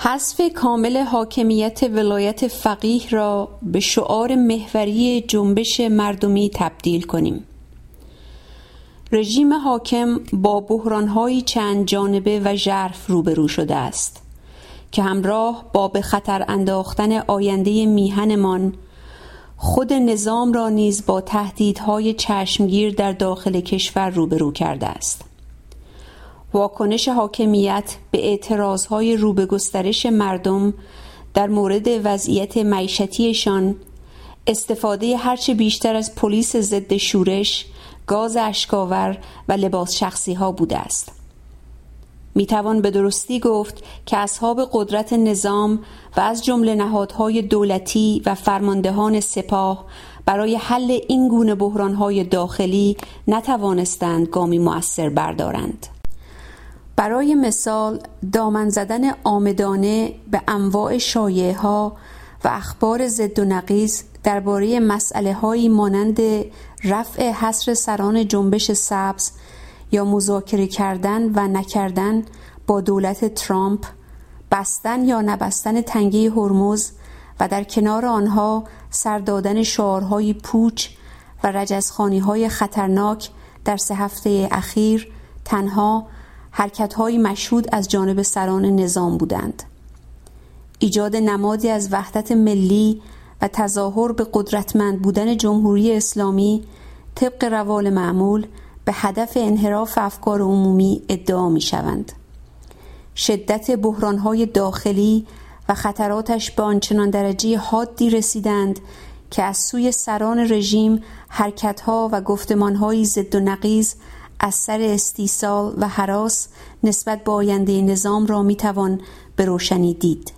حذف کامل حاکمیت ولایت فقیه را به شعار محوری جنبش مردمی تبدیل کنیم. رژیم حاکم با بحرانهایی چند جانبه و ژرف روبرو شده است که همراه با به خطر انداختن آینده میهنمان خود نظام را نیز با تهدیدهای چشمگیر در داخل کشور روبرو کرده است. واکنش حاکمیت به اعتراضهای رو به گسترش مردم در مورد وضعیت معیشتیشان استفاده هرچه بیشتر از پلیس ضد شورش گاز اشکاور و لباس شخصی ها بوده است. می توان به درستی گفت که اصحاب قدرت نظام و از جمله نهادهای دولتی و فرماندهان سپاه برای حل این گونه بحرانهای داخلی نتوانستند گامی مؤثر بردارند. برای مثال دامن زدن آمدانه به انواع شایعه ها و اخبار ضد و نقیز درباره مسئله هایی مانند رفع حصر سران جنبش سبز یا مذاکره کردن و نکردن با دولت ترامپ بستن یا نبستن تنگه هرمز و در کنار آنها سردادن شعارهای پوچ و رجزخانی های خطرناک در سه هفته اخیر تنها حرکتهایی مشهود از جانب سران نظام بودند ایجاد نمادی از وحدت ملی و تظاهر به قدرتمند بودن جمهوری اسلامی طبق روال معمول به هدف انحراف افکار عمومی ادعا می شوند. شدت بحرانهای داخلی و خطراتش به آنچنان درجه حادی رسیدند که از سوی سران رژیم حرکتها و گفتمانهایی ضد و نقیز از سر استیصال و حراس نسبت به آینده نظام را می‌توان به روشنی دید.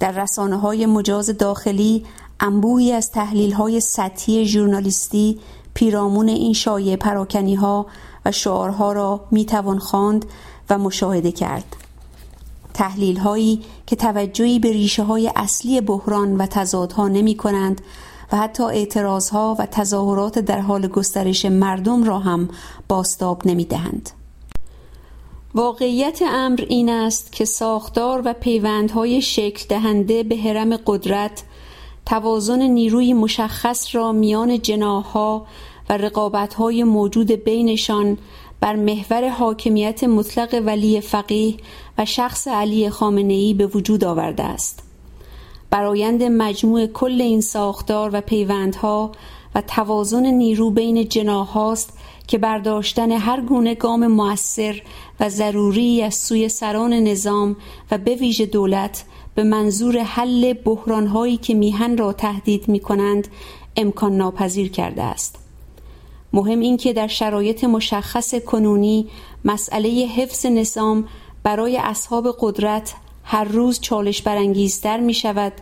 در رسانه های مجاز داخلی انبوهی از تحلیل های سطحی ژورنالیستی پیرامون این شایع پراکنی ها و شعارها را می‌توان خواند و مشاهده کرد. تحلیل هایی که توجهی به ریشه های اصلی بحران و تضادها نمی کنند و حتی اعتراضها و تظاهرات در حال گسترش مردم را هم باستاب نمی دهند. واقعیت امر این است که ساختار و پیوندهای شکل دهنده به حرم قدرت توازن نیروی مشخص را میان جناها و رقابتهای موجود بینشان بر محور حاکمیت مطلق ولی فقیه و شخص علی خامنه‌ای به وجود آورده است. برایند مجموع کل این ساختار و پیوندها و توازن نیرو بین جناهاست که برداشتن هر گونه گام موثر و ضروری از سوی سران نظام و به ویژه دولت به منظور حل بحرانهایی که میهن را تهدید می کنند امکان ناپذیر کرده است. مهم این که در شرایط مشخص کنونی مسئله حفظ نظام برای اصحاب قدرت هر روز چالش برانگیزتر می شود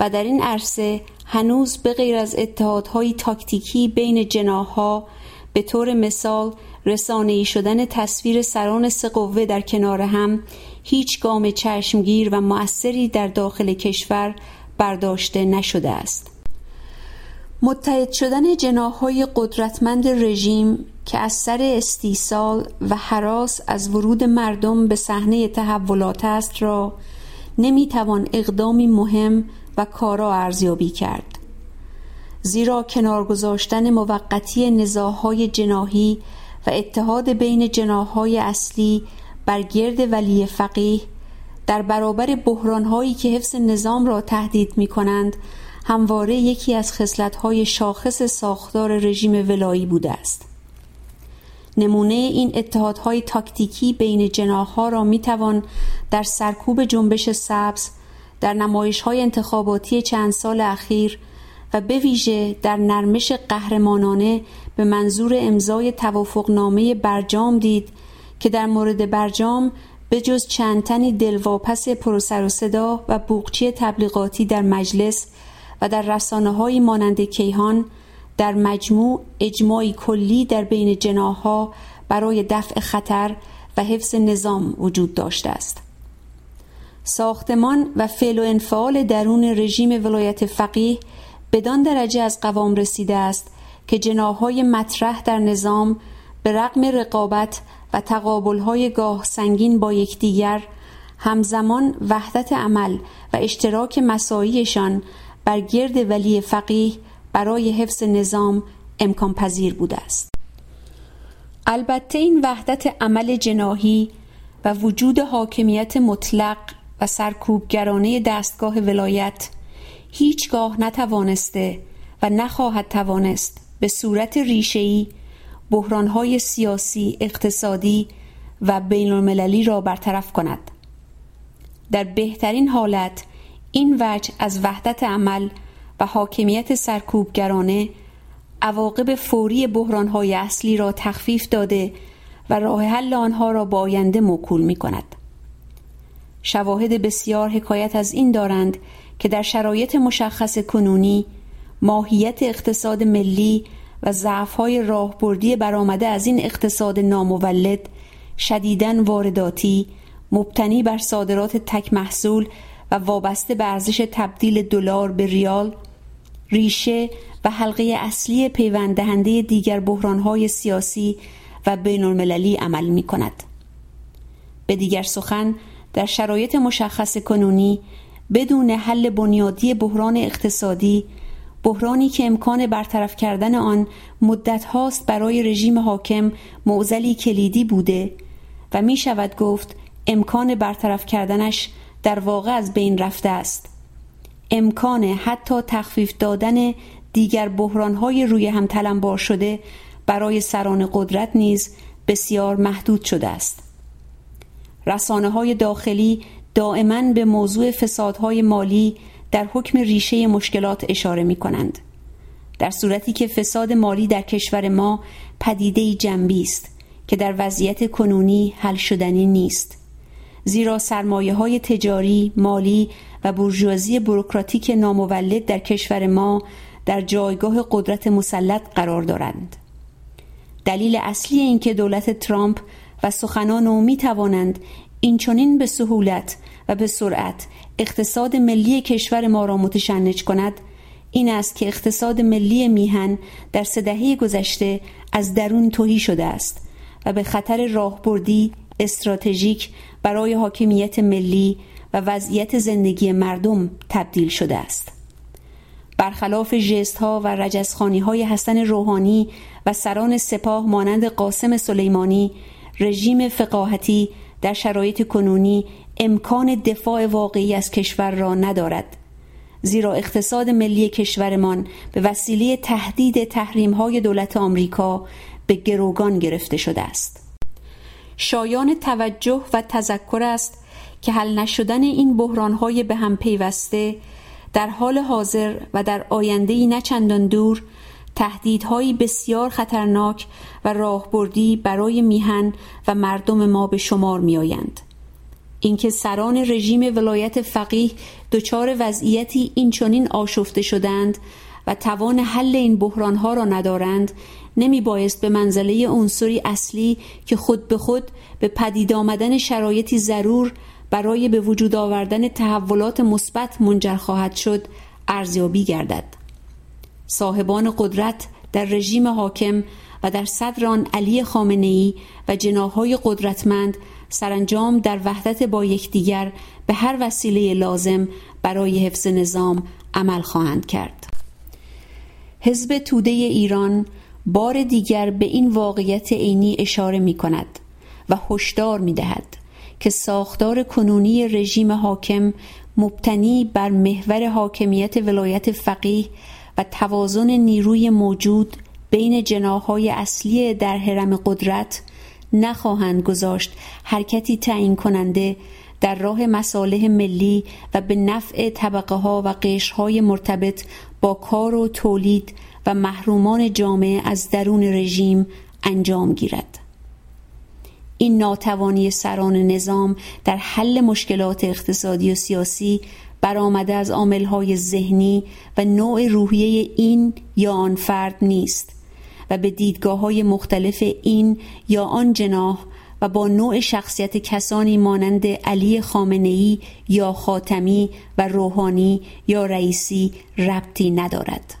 و در این عرصه هنوز به غیر از اتحادهای تاکتیکی بین جناها به طور مثال رسانه‌ای شدن تصویر سران سه قوه در کنار هم هیچ گام چشمگیر و مؤثری در داخل کشور برداشته نشده است. متحد شدن جناهای قدرتمند رژیم که از سر استیصال و حراس از ورود مردم به صحنه تحولات است را نمی‌توان اقدامی مهم و کارا ارزیابی کرد. زیرا کنار گذاشتن موقتی نزاهای جناهی و اتحاد بین جناهای اصلی بر گرد ولی فقیه در برابر بحرانهایی که حفظ نظام را تهدید می کنند همواره یکی از خصلت‌های شاخص ساختار رژیم ولایی بوده است. نمونه این اتحادهای تاکتیکی بین جناحها را می توان در سرکوب جنبش سبز در نمایش های انتخاباتی چند سال اخیر و به ویژه در نرمش قهرمانانه به منظور امضای توافقنامه برجام دید که در مورد برجام به جز چند تنی دلواپس پروسر و صدا و بوقچی تبلیغاتی در مجلس و در رسانه های مانند کیهان در مجموع اجماعی کلی در بین جناها برای دفع خطر و حفظ نظام وجود داشته است. ساختمان و فعل و انفعال درون رژیم ولایت فقیه بدان درجه از قوام رسیده است که جناهای مطرح در نظام به رغم رقابت و تقابلهای گاه سنگین با یکدیگر همزمان وحدت عمل و اشتراک مساعیشان بر گرد ولی فقیه برای حفظ نظام امکان پذیر بوده است البته این وحدت عمل جناهی و وجود حاکمیت مطلق و سرکوبگرانه دستگاه ولایت هیچگاه نتوانسته و نخواهد توانست به صورت ریشه‌ای بحرانهای سیاسی، اقتصادی و بین المللی را برطرف کند. در بهترین حالت این وجه از وحدت عمل و حاکمیت سرکوبگرانه عواقب فوری بحرانهای اصلی را تخفیف داده و راه حل آنها را با آینده موکول می کند. شواهد بسیار حکایت از این دارند که در شرایط مشخص کنونی ماهیت اقتصاد ملی و ضعف‌های راهبردی برآمده از این اقتصاد نامولد شدیداً وارداتی مبتنی بر صادرات تک محصول و وابسته به ارزش تبدیل دلار به ریال ریشه و حلقه اصلی پیوند دهنده دیگر بحرانهای سیاسی و بین المللی عمل می کند. به دیگر سخن در شرایط مشخص کنونی بدون حل بنیادی بحران اقتصادی بحرانی که امکان برطرف کردن آن مدت هاست برای رژیم حاکم معزلی کلیدی بوده و می شود گفت امکان برطرف کردنش در واقع از بین رفته است امکان حتی تخفیف دادن دیگر بحرانهای روی هم تلمبار شده برای سران قدرت نیز بسیار محدود شده است رسانه های داخلی دائما به موضوع فسادهای مالی در حکم ریشه مشکلات اشاره می کنند. در صورتی که فساد مالی در کشور ما پدیده جنبی است که در وضعیت کنونی حل شدنی نیست. زیرا سرمایه های تجاری، مالی و برجوازی بروکراتیک نامولد در کشور ما در جایگاه قدرت مسلط قرار دارند. دلیل اصلی اینکه دولت ترامپ و سخنان او می توانند اینچنین به سهولت و به سرعت اقتصاد ملی کشور ما را متشنج کند این است که اقتصاد ملی میهن در سه دهه گذشته از درون توهی شده است و به خطر راهبردی استراتژیک برای حاکمیت ملی و وضعیت زندگی مردم تبدیل شده است. برخلاف جست ها و رجزخانی های حسن روحانی و سران سپاه مانند قاسم سلیمانی رژیم فقاهتی در شرایط کنونی امکان دفاع واقعی از کشور را ندارد. زیرا اقتصاد ملی کشورمان به وسیله تهدید تحریم های دولت آمریکا به گروگان گرفته شده است. شایان توجه و تذکر است که حل نشدن این بحران های به هم پیوسته در حال حاضر و در آینده نه چندان دور تهدیدهایی بسیار خطرناک و راهبردی برای میهن و مردم ما به شمار می آیند. اینکه سران رژیم ولایت فقیه دچار وضعیتی اینچنین آشفته شدند و توان حل این بحرانها را ندارند نمی بایست به منزله عنصری اصلی که خود به خود به پدید آمدن شرایطی ضرور برای به وجود آوردن تحولات مثبت منجر خواهد شد ارزیابی گردد. صاحبان قدرت در رژیم حاکم و در صدر آن علی خامنه و جناهای قدرتمند سرانجام در وحدت با یکدیگر به هر وسیله لازم برای حفظ نظام عمل خواهند کرد. حزب توده ایران بار دیگر به این واقعیت عینی اشاره می کند و هشدار می دهد که ساختار کنونی رژیم حاکم مبتنی بر محور حاکمیت ولایت فقیه و توازن نیروی موجود بین جناهای اصلی در حرم قدرت نخواهند گذاشت حرکتی تعیین کننده در راه مصالح ملی و به نفع طبقه ها و قشرهای مرتبط با کار و تولید و محرومان جامعه از درون رژیم انجام گیرد. این ناتوانی سران نظام در حل مشکلات اقتصادی و سیاسی برآمده از عاملهای ذهنی و نوع روحیه این یا آن فرد نیست و به دیدگاه های مختلف این یا آن جناح و با نوع شخصیت کسانی مانند علی خامنه‌ای یا خاتمی و روحانی یا رئیسی ربطی ندارد.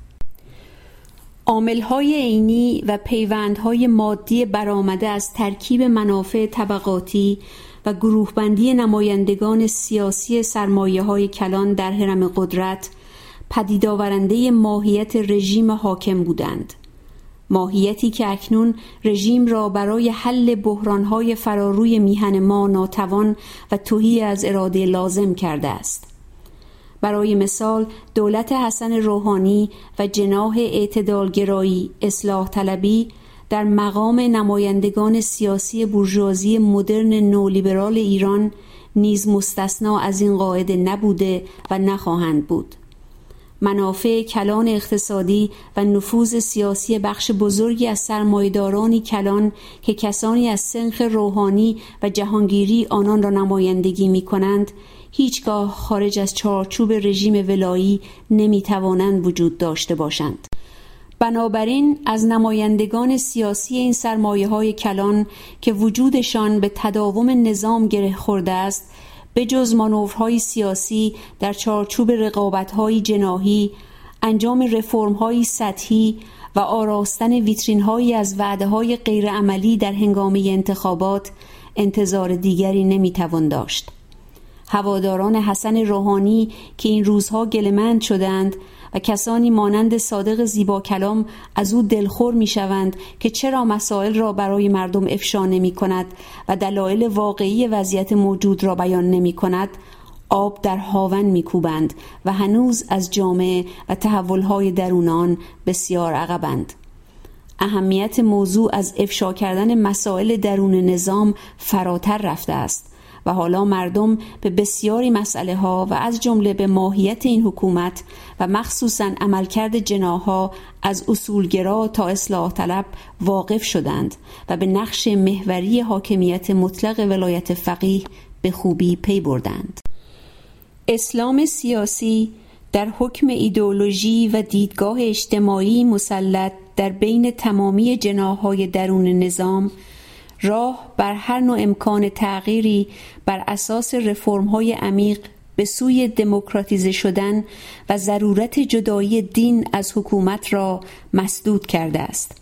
عاملهای عینی و پیوندهای مادی برآمده از ترکیب منافع طبقاتی و گروه بندی نمایندگان سیاسی سرمایه های کلان در حرم قدرت پدیدآورنده ماهیت رژیم حاکم بودند ماهیتی که اکنون رژیم را برای حل بحرانهای فراروی میهن ما ناتوان و توهی از اراده لازم کرده است. برای مثال دولت حسن روحانی و جناح اعتدالگرایی اصلاح طلبی در مقام نمایندگان سیاسی بورژوازی مدرن نولیبرال ایران نیز مستثنا از این قاعده نبوده و نخواهند بود. منافع کلان اقتصادی و نفوذ سیاسی بخش بزرگی از سرمایدارانی کلان که کسانی از سنخ روحانی و جهانگیری آنان را نمایندگی می کنند هیچگاه خارج از چارچوب رژیم ولایی نمی توانند وجود داشته باشند. بنابراین از نمایندگان سیاسی این سرمایه های کلان که وجودشان به تداوم نظام گره خورده است به جز مانورهای سیاسی در چارچوب رقابتهای جناهی انجام رفرمهای سطحی و آراستن ویترینهایی از وعده های غیرعملی در هنگامه انتخابات انتظار دیگری نمی‌توان داشت. هواداران حسن روحانی که این روزها گلمند شدند و کسانی مانند صادق زیبا کلام از او دلخور می شوند که چرا مسائل را برای مردم افشا نمی کند و دلایل واقعی وضعیت موجود را بیان نمی کند آب در هاون میکوبند و هنوز از جامعه و تحولهای درونان بسیار عقبند. اهمیت موضوع از افشا کردن مسائل درون نظام فراتر رفته است. و حالا مردم به بسیاری مسئله ها و از جمله به ماهیت این حکومت و مخصوصا عملکرد جناها از اصولگرا تا اصلاح طلب واقف شدند و به نقش محوری حاکمیت مطلق ولایت فقیه به خوبی پی بردند. اسلام سیاسی در حکم ایدئولوژی و دیدگاه اجتماعی مسلط در بین تمامی جناهای درون نظام راه بر هر نوع امکان تغییری بر اساس رفرم های عمیق به سوی دموکراتیزه شدن و ضرورت جدایی دین از حکومت را مسدود کرده است.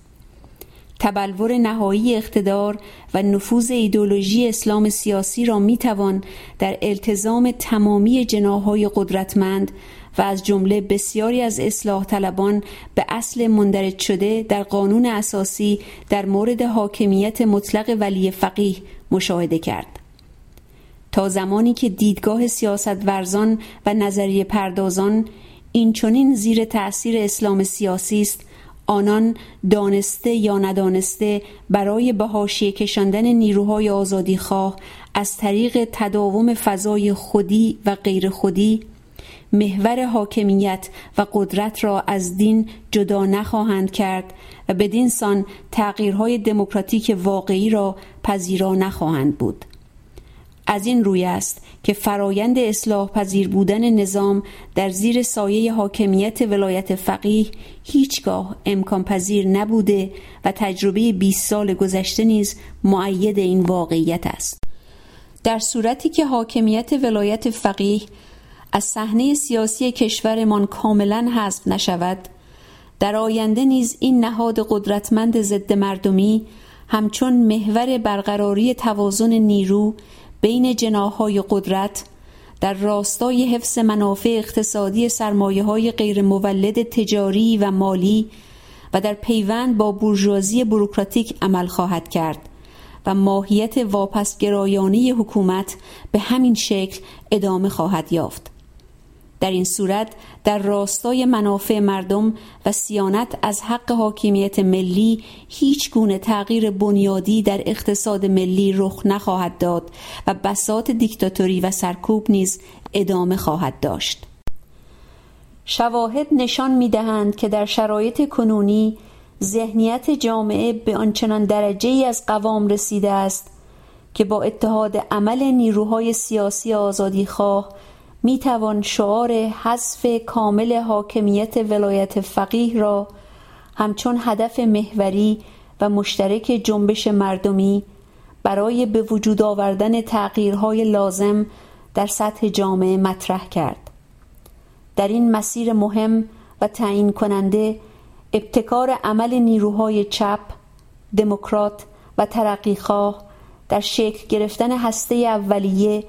تبلور نهایی اقتدار و نفوذ ایدولوژی اسلام سیاسی را می‌توان در التزام تمامی جناهای قدرتمند و از جمله بسیاری از اصلاح طلبان به اصل مندرج شده در قانون اساسی در مورد حاکمیت مطلق ولی فقیه مشاهده کرد. تا زمانی که دیدگاه سیاست ورزان و نظریه پردازان این چونین زیر تأثیر اسلام سیاسی است آنان دانسته یا ندانسته برای به حاشیه کشاندن نیروهای آزادی خواه از طریق تداوم فضای خودی و غیر خودی محور حاکمیت و قدرت را از دین جدا نخواهند کرد و بدین سان تغییرهای دموکراتیک واقعی را پذیرا نخواهند بود. از این روی است که فرایند اصلاح پذیر بودن نظام در زیر سایه حاکمیت ولایت فقیه هیچگاه امکان پذیر نبوده و تجربه 20 سال گذشته نیز معید این واقعیت است. در صورتی که حاکمیت ولایت فقیه از صحنه سیاسی کشورمان کاملا حذف نشود. در آینده نیز این نهاد قدرتمند ضد مردمی همچون محور برقراری توازن نیرو بین جناهای قدرت در راستای حفظ منافع اقتصادی سرمایه های غیر مولد تجاری و مالی و در پیوند با بورژوازی بروکراتیک عمل خواهد کرد و ماهیت واپسگرایانه حکومت به همین شکل ادامه خواهد یافت. در این صورت در راستای منافع مردم و سیانت از حق حاکمیت ملی هیچ گونه تغییر بنیادی در اقتصاد ملی رخ نخواهد داد و بسات دیکتاتوری و سرکوب نیز ادامه خواهد داشت. شواهد نشان می دهند که در شرایط کنونی ذهنیت جامعه به آنچنان درجه ای از قوام رسیده است که با اتحاد عمل نیروهای سیاسی آزادی خواه می توان شعار حذف کامل حاکمیت ولایت فقیه را همچون هدف محوری و مشترک جنبش مردمی برای به وجود آوردن تغییرهای لازم در سطح جامعه مطرح کرد. در این مسیر مهم و تعیین کننده ابتکار عمل نیروهای چپ، دموکرات و ترقیخواه در شکل گرفتن هسته اولیه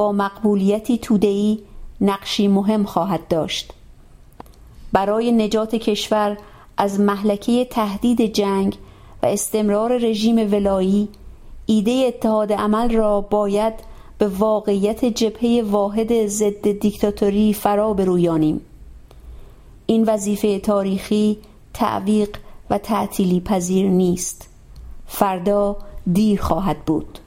با مقبولیتی توده‌ای نقشی مهم خواهد داشت. برای نجات کشور از محلکه تهدید جنگ و استمرار رژیم ولایی ایده اتحاد عمل را باید به واقعیت جبهه واحد ضد دیکتاتوری فرا برویانیم. این وظیفه تاریخی تعویق و تعطیلی پذیر نیست. فردا دیر خواهد بود.